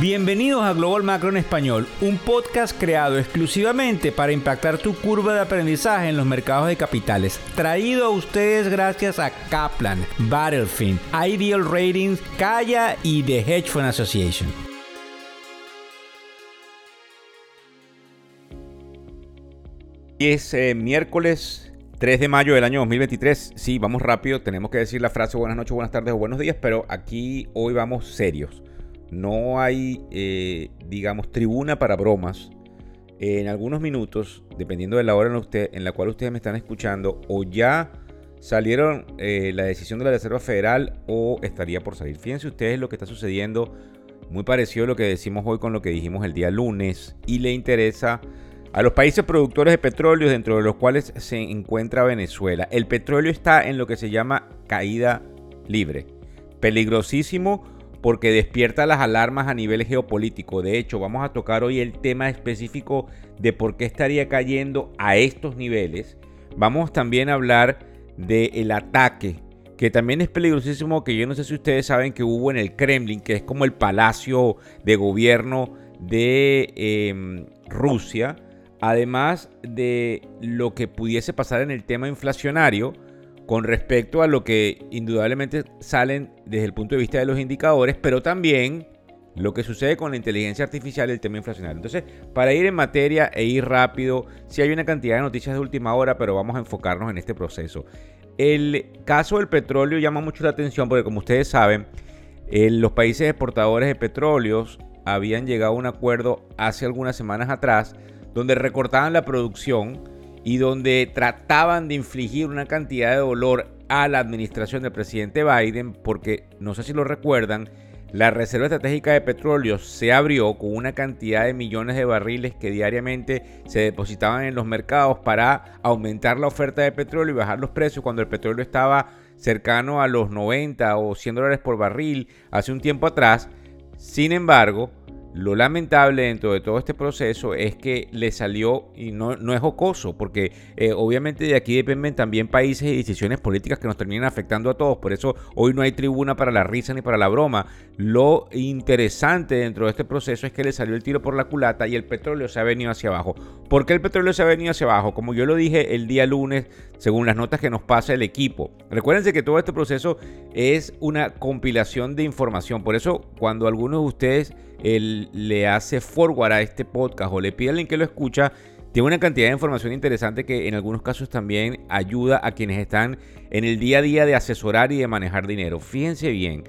Bienvenidos a Global Macro en Español, un podcast creado exclusivamente para impactar tu curva de aprendizaje en los mercados de capitales. Traído a ustedes gracias a Kaplan, Battlefield, Ideal Ratings, Kaya y The Hedge Fund Association. Es eh, miércoles 3 de mayo del año 2023. Sí, vamos rápido. Tenemos que decir la frase buenas noches, buenas tardes o buenos días, pero aquí hoy vamos serios. No hay, eh, digamos, tribuna para bromas. En algunos minutos, dependiendo de la hora en, la cual ustedes me están escuchando, o ya salieron eh, la decisión de la Reserva Federal o estaría por salir. Fíjense ustedes lo que está sucediendo, muy parecido a lo que decimos hoy con lo que dijimos el día lunes, y le interesa a los países productores de petróleo, dentro de los cuales se encuentra Venezuela. El petróleo está en lo que se llama caída libre. Peligrosísimo porque despierta las alarmas a nivel geopolítico. De hecho, vamos a tocar hoy el tema específico de por qué estaría cayendo a estos niveles. Vamos también a hablar del ataque, que también es peligrosísimo, que yo no sé si ustedes saben que hubo en el Kremlin, que es como el palacio de gobierno de em, Rusia, además de lo que pudiese pasar en el tema inflacionario con respecto a lo que indudablemente salen desde el punto de vista de los indicadores, pero también lo que sucede con la inteligencia artificial y el tema inflacionario. Entonces, para ir en materia e ir rápido, sí hay una cantidad de noticias de última hora, pero vamos a enfocarnos en este proceso. El caso del petróleo llama mucho la atención porque, como ustedes saben, los países exportadores de petróleos habían llegado a un acuerdo hace algunas semanas atrás donde recortaban la producción y donde trataban de infligir una cantidad de dolor a la administración del presidente Biden, porque no sé si lo recuerdan, la Reserva Estratégica de Petróleo se abrió con una cantidad de millones de barriles que diariamente se depositaban en los mercados para aumentar la oferta de petróleo y bajar los precios cuando el petróleo estaba cercano a los 90 o 100 dólares por barril hace un tiempo atrás. Sin embargo, lo lamentable dentro de todo este proceso es que le salió, y no, no es jocoso, porque eh, obviamente de aquí dependen también países y decisiones políticas que nos terminan afectando a todos. Por eso hoy no hay tribuna para la risa ni para la broma. Lo interesante dentro de este proceso es que le salió el tiro por la culata y el petróleo se ha venido hacia abajo. ¿Por qué el petróleo se ha venido hacia abajo? Como yo lo dije el día lunes, según las notas que nos pasa el equipo. Recuérdense que todo este proceso es una compilación de información. Por eso cuando algunos de ustedes le hace forward a este podcast o le pide alguien que lo escucha, tiene una cantidad de información interesante que en algunos casos también ayuda a quienes están en el día a día de asesorar y de manejar dinero. Fíjense bien,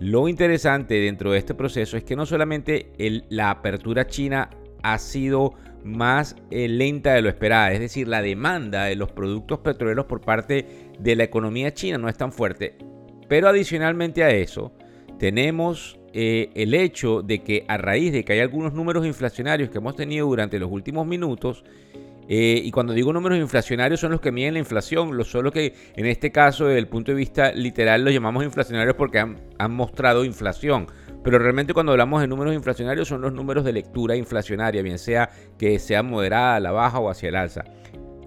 lo interesante dentro de este proceso es que no solamente la apertura china ha sido más eh, lenta de lo esperada, es decir, la demanda de los productos petroleros por parte de la economía china no es tan fuerte, pero adicionalmente a eso, tenemos eh, el hecho de que a raíz de que hay algunos números inflacionarios que hemos tenido durante los últimos minutos, eh, y cuando digo números inflacionarios son los que miden la inflación, lo solo que en este caso desde el punto de vista literal los llamamos inflacionarios porque han, han mostrado inflación. Pero realmente cuando hablamos de números inflacionarios son los números de lectura inflacionaria, bien sea que sea moderada, a la baja o hacia el alza.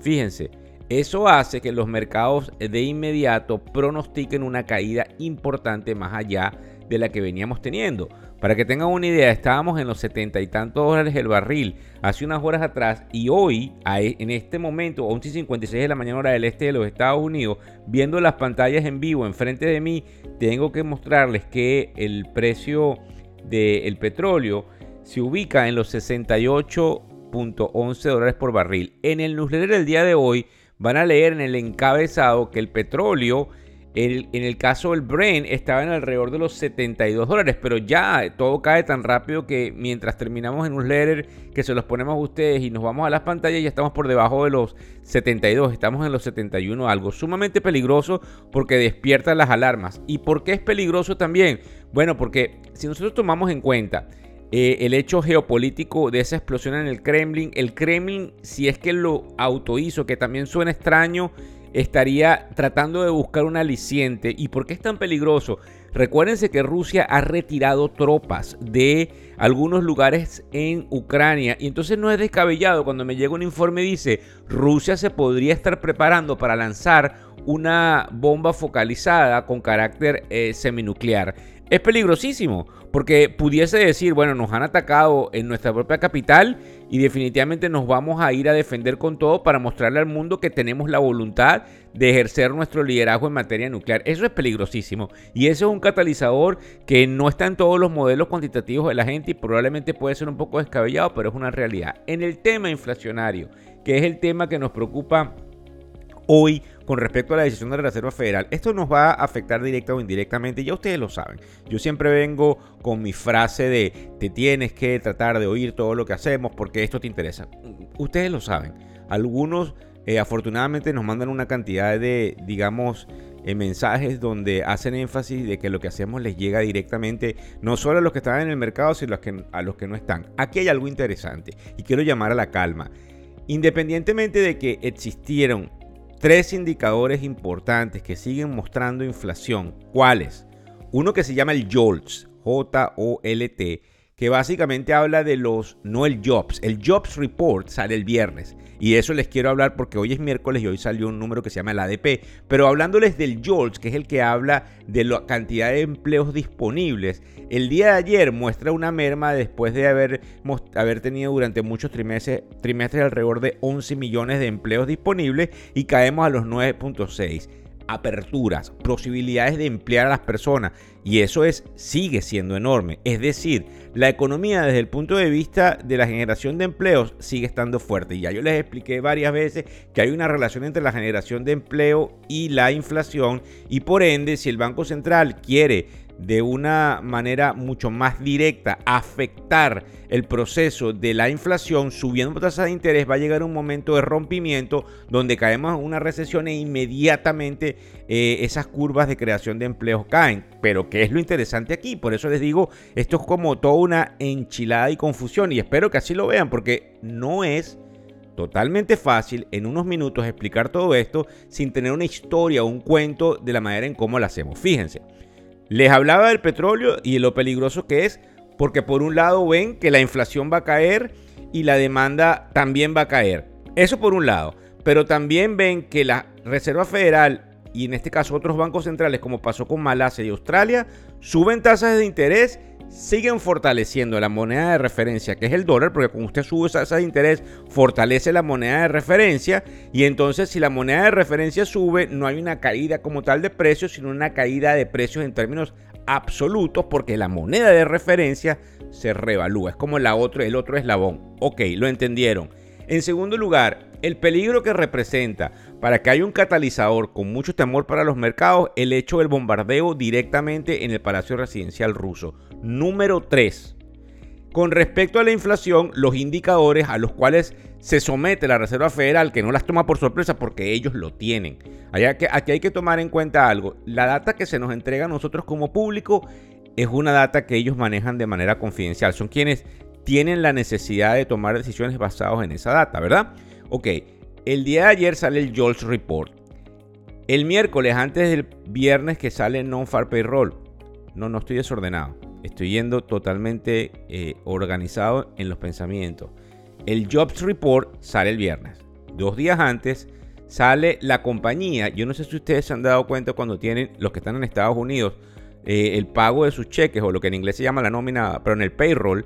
Fíjense, eso hace que los mercados de inmediato pronostiquen una caída importante más allá de la que veníamos teniendo. Para que tengan una idea, estábamos en los 70 y tantos dólares el barril hace unas horas atrás y hoy, e, en este momento, 11.56 de la mañana hora del este de los Estados Unidos, viendo las pantallas en vivo enfrente de mí, tengo que mostrarles que el precio del petróleo se ubica en los 68.11 dólares por barril. En el newsletter del día de hoy van a leer en el encabezado que el petróleo en el caso del Brain estaba en alrededor de los 72 dólares, pero ya todo cae tan rápido que mientras terminamos en un letter que se los ponemos a ustedes y nos vamos a las pantallas ya estamos por debajo de los 72, estamos en los 71, algo sumamente peligroso porque despierta las alarmas. ¿Y por qué es peligroso también? Bueno, porque si nosotros tomamos en cuenta eh, el hecho geopolítico de esa explosión en el Kremlin, el Kremlin, si es que lo autohizo, que también suena extraño, estaría tratando de buscar un aliciente. ¿Y por qué es tan peligroso? Recuérdense que Rusia ha retirado tropas de algunos lugares en Ucrania y entonces no es descabellado cuando me llega un informe dice Rusia se podría estar preparando para lanzar una bomba focalizada con carácter eh, seminuclear. Es peligrosísimo, porque pudiese decir, bueno, nos han atacado en nuestra propia capital y definitivamente nos vamos a ir a defender con todo para mostrarle al mundo que tenemos la voluntad de ejercer nuestro liderazgo en materia nuclear. Eso es peligrosísimo y eso es un catalizador que no está en todos los modelos cuantitativos de la gente y probablemente puede ser un poco descabellado, pero es una realidad. En el tema inflacionario, que es el tema que nos preocupa hoy con respecto a la decisión de la Reserva Federal. Esto nos va a afectar directa o indirectamente, ya ustedes lo saben. Yo siempre vengo con mi frase de te tienes que tratar de oír todo lo que hacemos porque esto te interesa. Ustedes lo saben. Algunos eh, afortunadamente nos mandan una cantidad de, digamos, eh, mensajes donde hacen énfasis de que lo que hacemos les llega directamente no solo a los que están en el mercado, sino a los que, a los que no están. Aquí hay algo interesante y quiero llamar a la calma. Independientemente de que existieron tres indicadores importantes que siguen mostrando inflación. ¿Cuáles? Uno que se llama el JOLTS, J-O-L-T, que básicamente habla de los, no el Jobs, el Jobs Report sale el viernes. Y de eso les quiero hablar porque hoy es miércoles y hoy salió un número que se llama el ADP. Pero hablándoles del JOLTS, que es el que habla de la cantidad de empleos disponibles, el día de ayer muestra una merma después de haber, haber tenido durante muchos trimestres, trimestres alrededor de 11 millones de empleos disponibles y caemos a los 9.6 aperturas, posibilidades de emplear a las personas y eso es sigue siendo enorme. Es decir, la economía desde el punto de vista de la generación de empleos sigue estando fuerte. Y ya yo les expliqué varias veces que hay una relación entre la generación de empleo y la inflación y por ende si el Banco Central quiere de una manera mucho más directa afectar el proceso de la inflación, subiendo tasas de interés, va a llegar un momento de rompimiento donde caemos en una recesión e inmediatamente eh, esas curvas de creación de empleos caen. Pero ¿qué es lo interesante aquí? Por eso les digo, esto es como toda una enchilada y confusión y espero que así lo vean porque no es totalmente fácil en unos minutos explicar todo esto sin tener una historia o un cuento de la manera en cómo lo hacemos. Fíjense. Les hablaba del petróleo y de lo peligroso que es, porque por un lado ven que la inflación va a caer y la demanda también va a caer. Eso por un lado. Pero también ven que la Reserva Federal y en este caso otros bancos centrales, como pasó con Malasia y Australia, suben tasas de interés siguen fortaleciendo la moneda de referencia, que es el dólar, porque cuando usted sube esa de interés, fortalece la moneda de referencia, y entonces si la moneda de referencia sube, no hay una caída como tal de precios, sino una caída de precios en términos absolutos, porque la moneda de referencia se revalúa, es como la otro, el otro eslabón. Ok, lo entendieron. En segundo lugar, el peligro que representa para que haya un catalizador con mucho temor para los mercados, el hecho del bombardeo directamente en el Palacio Residencial ruso. Número 3. Con respecto a la inflación, los indicadores a los cuales se somete la Reserva Federal, que no las toma por sorpresa porque ellos lo tienen. Aquí hay que tomar en cuenta algo. La data que se nos entrega a nosotros como público es una data que ellos manejan de manera confidencial. Son quienes tienen la necesidad de tomar decisiones basadas en esa data, ¿verdad? Ok, el día de ayer sale el JOLTS Report. El miércoles, antes del viernes que sale Non-Far Payroll. No, no estoy desordenado. Estoy yendo totalmente eh, organizado en los pensamientos. El Jobs Report sale el viernes. Dos días antes sale la compañía. Yo no sé si ustedes se han dado cuenta cuando tienen, los que están en Estados Unidos, eh, el pago de sus cheques o lo que en inglés se llama la nómina, pero en el payroll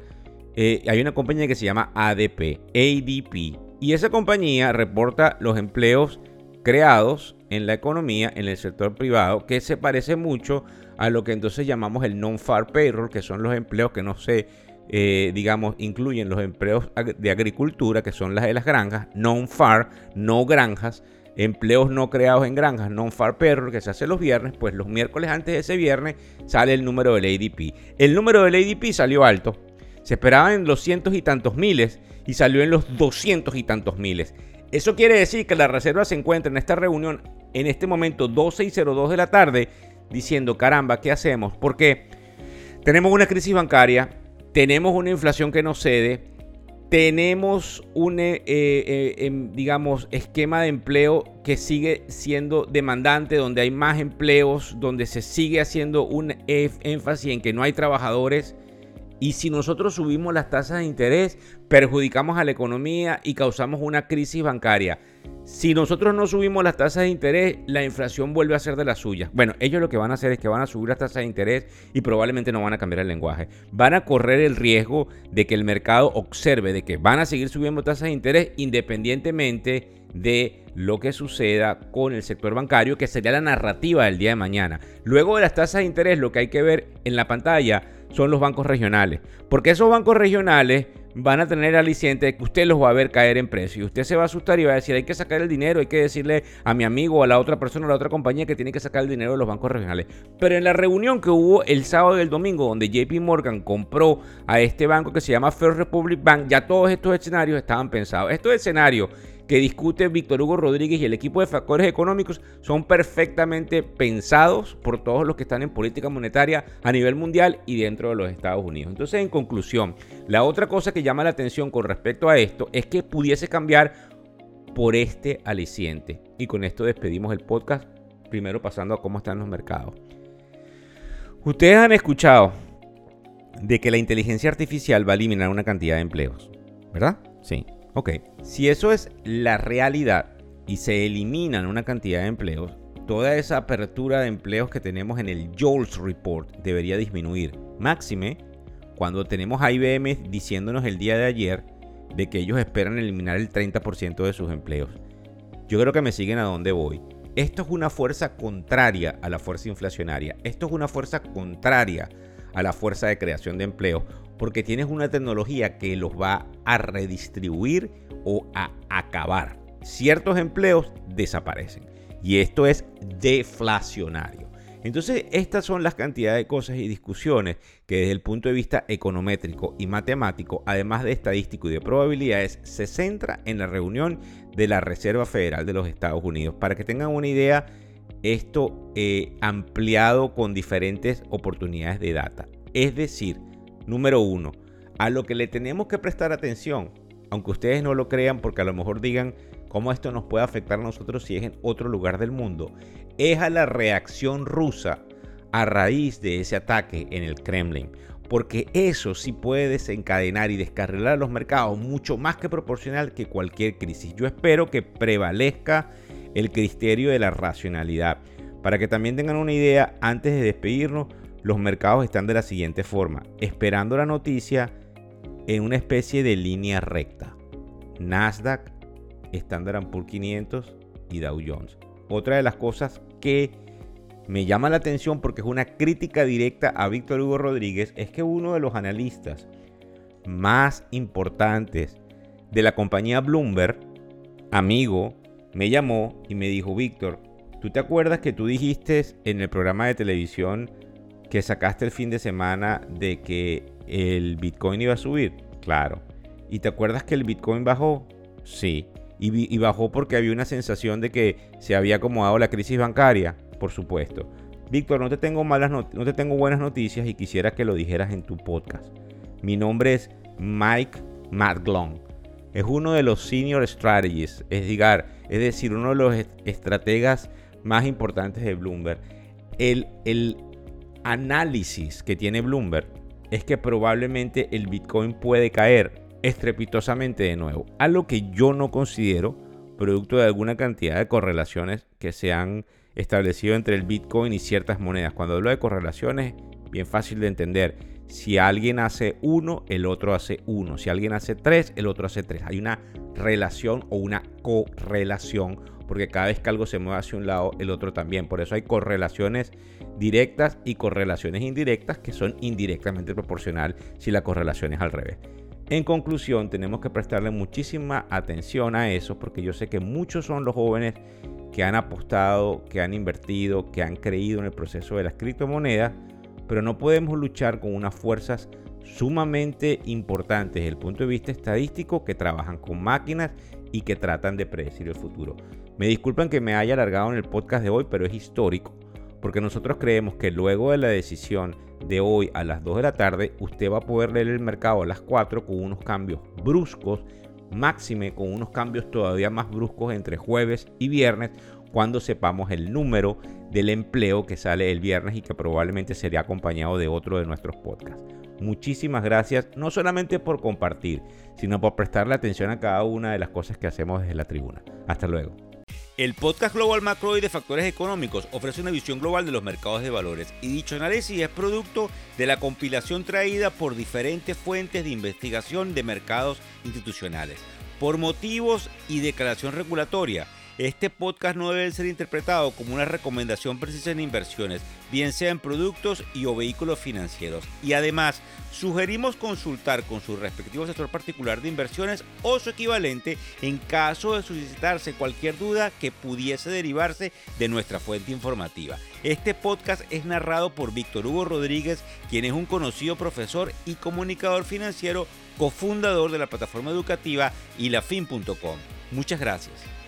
eh, hay una compañía que se llama ADP, ADP, y esa compañía reporta los empleos creados en la economía, en el sector privado, que se parece mucho a lo que entonces llamamos el non-far payroll, que son los empleos que no se, eh, digamos, incluyen los empleos de agricultura, que son las de las granjas, non-far, no granjas, empleos no creados en granjas, non-far payroll, que se hace los viernes, pues los miércoles antes de ese viernes sale el número del ADP. El número del ADP salió alto, se esperaba en los cientos y tantos miles y salió en los doscientos y tantos miles. Eso quiere decir que la Reserva se encuentra en esta reunión en este momento 12 y 02 de la tarde diciendo, caramba, ¿qué hacemos? Porque tenemos una crisis bancaria, tenemos una inflación que no cede, tenemos un, eh, eh, em, digamos, esquema de empleo que sigue siendo demandante, donde hay más empleos, donde se sigue haciendo un énfasis en que no hay trabajadores Y si nosotros subimos las tasas de interés, perjudicamos a la economía y causamos una crisis bancaria. Si nosotros no subimos las tasas de interés, la inflación vuelve a ser de las suyas. Bueno, ellos lo que van a hacer es que van a subir las tasas de interés y probablemente no van a cambiar el lenguaje. Van a correr el riesgo de que el mercado observe de que van a seguir subiendo tasas de interés independientemente de lo que suceda con el sector bancario, que sería la narrativa del día de mañana. Luego de las tasas de interés, lo que hay que ver en la pantalla son los bancos regionales, porque esos bancos regionales van a tener aliciente de que usted los va a ver caer en precio. Y usted se va a asustar y va a decir, hay que sacar el dinero, hay que decirle a mi amigo o a la otra persona o a la otra compañía que tiene que sacar el dinero de los bancos regionales. Pero en la reunión que hubo el sábado y el domingo, donde JP Morgan compró a este banco que se llama First Republic Bank, ya todos estos escenarios estaban pensados. Estos escenarios que discute Víctor Hugo Rodríguez y el equipo de factores económicos son perfectamente pensados por todos los que están en política monetaria a nivel mundial y dentro de los Estados Unidos. Entonces, en conclusión, la otra cosa que llama la atención con respecto a esto es que pudiese cambiar por este aliciente. Y con esto despedimos el podcast, primero pasando a cómo están los mercados. Ustedes han escuchado de que la inteligencia artificial va a eliminar una cantidad de empleos, ¿verdad? Sí. Ok, si eso es la realidad y se eliminan una cantidad de empleos, toda esa apertura de empleos que tenemos en el JOLTS Report debería disminuir. Máxime cuando tenemos a IBM diciéndonos el día de ayer de que ellos esperan eliminar el 30% de sus empleos. Yo creo que me siguen a dónde voy. Esto es una fuerza contraria a la fuerza inflacionaria. Esto es una fuerza contraria a la fuerza de creación de empleo porque tienes una tecnología que los va a redistribuir o a acabar. Ciertos empleos desaparecen y esto es deflacionario. Entonces, estas son las cantidades de cosas y discusiones que desde el punto de vista econométrico y matemático, además de estadístico y de probabilidades, se centra en la reunión de la Reserva Federal de los Estados Unidos. Para que tengan una idea, esto eh, ampliado con diferentes oportunidades de data. Es decir, número uno, a lo que le tenemos que prestar atención, aunque ustedes no lo crean porque a lo mejor digan cómo esto nos puede afectar a nosotros si es en otro lugar del mundo, es a la reacción rusa a raíz de ese ataque en el Kremlin. Porque eso sí puede desencadenar y descarrilar los mercados mucho más que proporcional que cualquier crisis. Yo espero que prevalezca el criterio de la racionalidad. Para que también tengan una idea, antes de despedirnos, los mercados están de la siguiente forma, esperando la noticia en una especie de línea recta. Nasdaq, Standard Poor's 500 y Dow Jones. Otra de las cosas que me llama la atención porque es una crítica directa a Víctor Hugo Rodríguez es que uno de los analistas más importantes de la compañía Bloomberg, amigo, me llamó y me dijo, Víctor, ¿tú te acuerdas que tú dijiste en el programa de televisión que sacaste el fin de semana de que el Bitcoin iba a subir? Claro. ¿Y te acuerdas que el Bitcoin bajó? Sí. ¿Y, bajó porque había una sensación de que se había acomodado la crisis bancaria? Por supuesto. Víctor, no te tengo malas no te tengo buenas noticias y quisiera que lo dijeras en tu podcast. Mi nombre es Mike Madglon. Es uno de los senior strategists, es, es decir, uno de los estrategas más importantes de Bloomberg. El, el análisis que tiene Bloomberg es que probablemente el Bitcoin puede caer estrepitosamente de nuevo, algo que yo no considero producto de alguna cantidad de correlaciones que se han establecido entre el Bitcoin y ciertas monedas. Cuando hablo de correlaciones, bien fácil de entender. Si alguien hace uno, el otro hace uno. Si alguien hace tres, el otro hace tres. Hay una relación o una correlación porque cada vez que algo se mueve hacia un lado, el otro también. Por eso hay correlaciones directas y correlaciones indirectas que son indirectamente proporcional si la correlación es al revés. En conclusión, tenemos que prestarle muchísima atención a eso porque yo sé que muchos son los jóvenes que han apostado, que han invertido, que han creído en el proceso de las criptomonedas, pero no podemos luchar con unas fuerzas sumamente importantes desde el punto de vista estadístico que trabajan con máquinas y que tratan de predecir el futuro. Me disculpan que me haya alargado en el podcast de hoy, pero es histórico, porque nosotros creemos que luego de la decisión de hoy a las 2 de la tarde, usted va a poder leer el mercado a las 4 con unos cambios bruscos, máxime con unos cambios todavía más bruscos entre jueves y viernes, cuando sepamos el número del empleo que sale el viernes y que probablemente sería acompañado de otro de nuestros podcasts. Muchísimas gracias, no solamente por compartir, sino por prestarle atención a cada una de las cosas que hacemos desde la tribuna. Hasta luego. El podcast Global Macro y de Factores Económicos ofrece una visión global de los mercados de valores y dicho análisis es producto de la compilación traída por diferentes fuentes de investigación de mercados institucionales. Por motivos y declaración regulatoria, este podcast no debe ser interpretado como una recomendación precisa en inversiones, bien sea en productos y o vehículos financieros. Y además, sugerimos consultar con su respectivo asesor particular de inversiones o su equivalente en caso de suscitarse cualquier duda que pudiese derivarse de nuestra fuente informativa. Este podcast es narrado por Víctor Hugo Rodríguez, quien es un conocido profesor y comunicador financiero, cofundador de la plataforma educativa ilafin.com. Muchas gracias.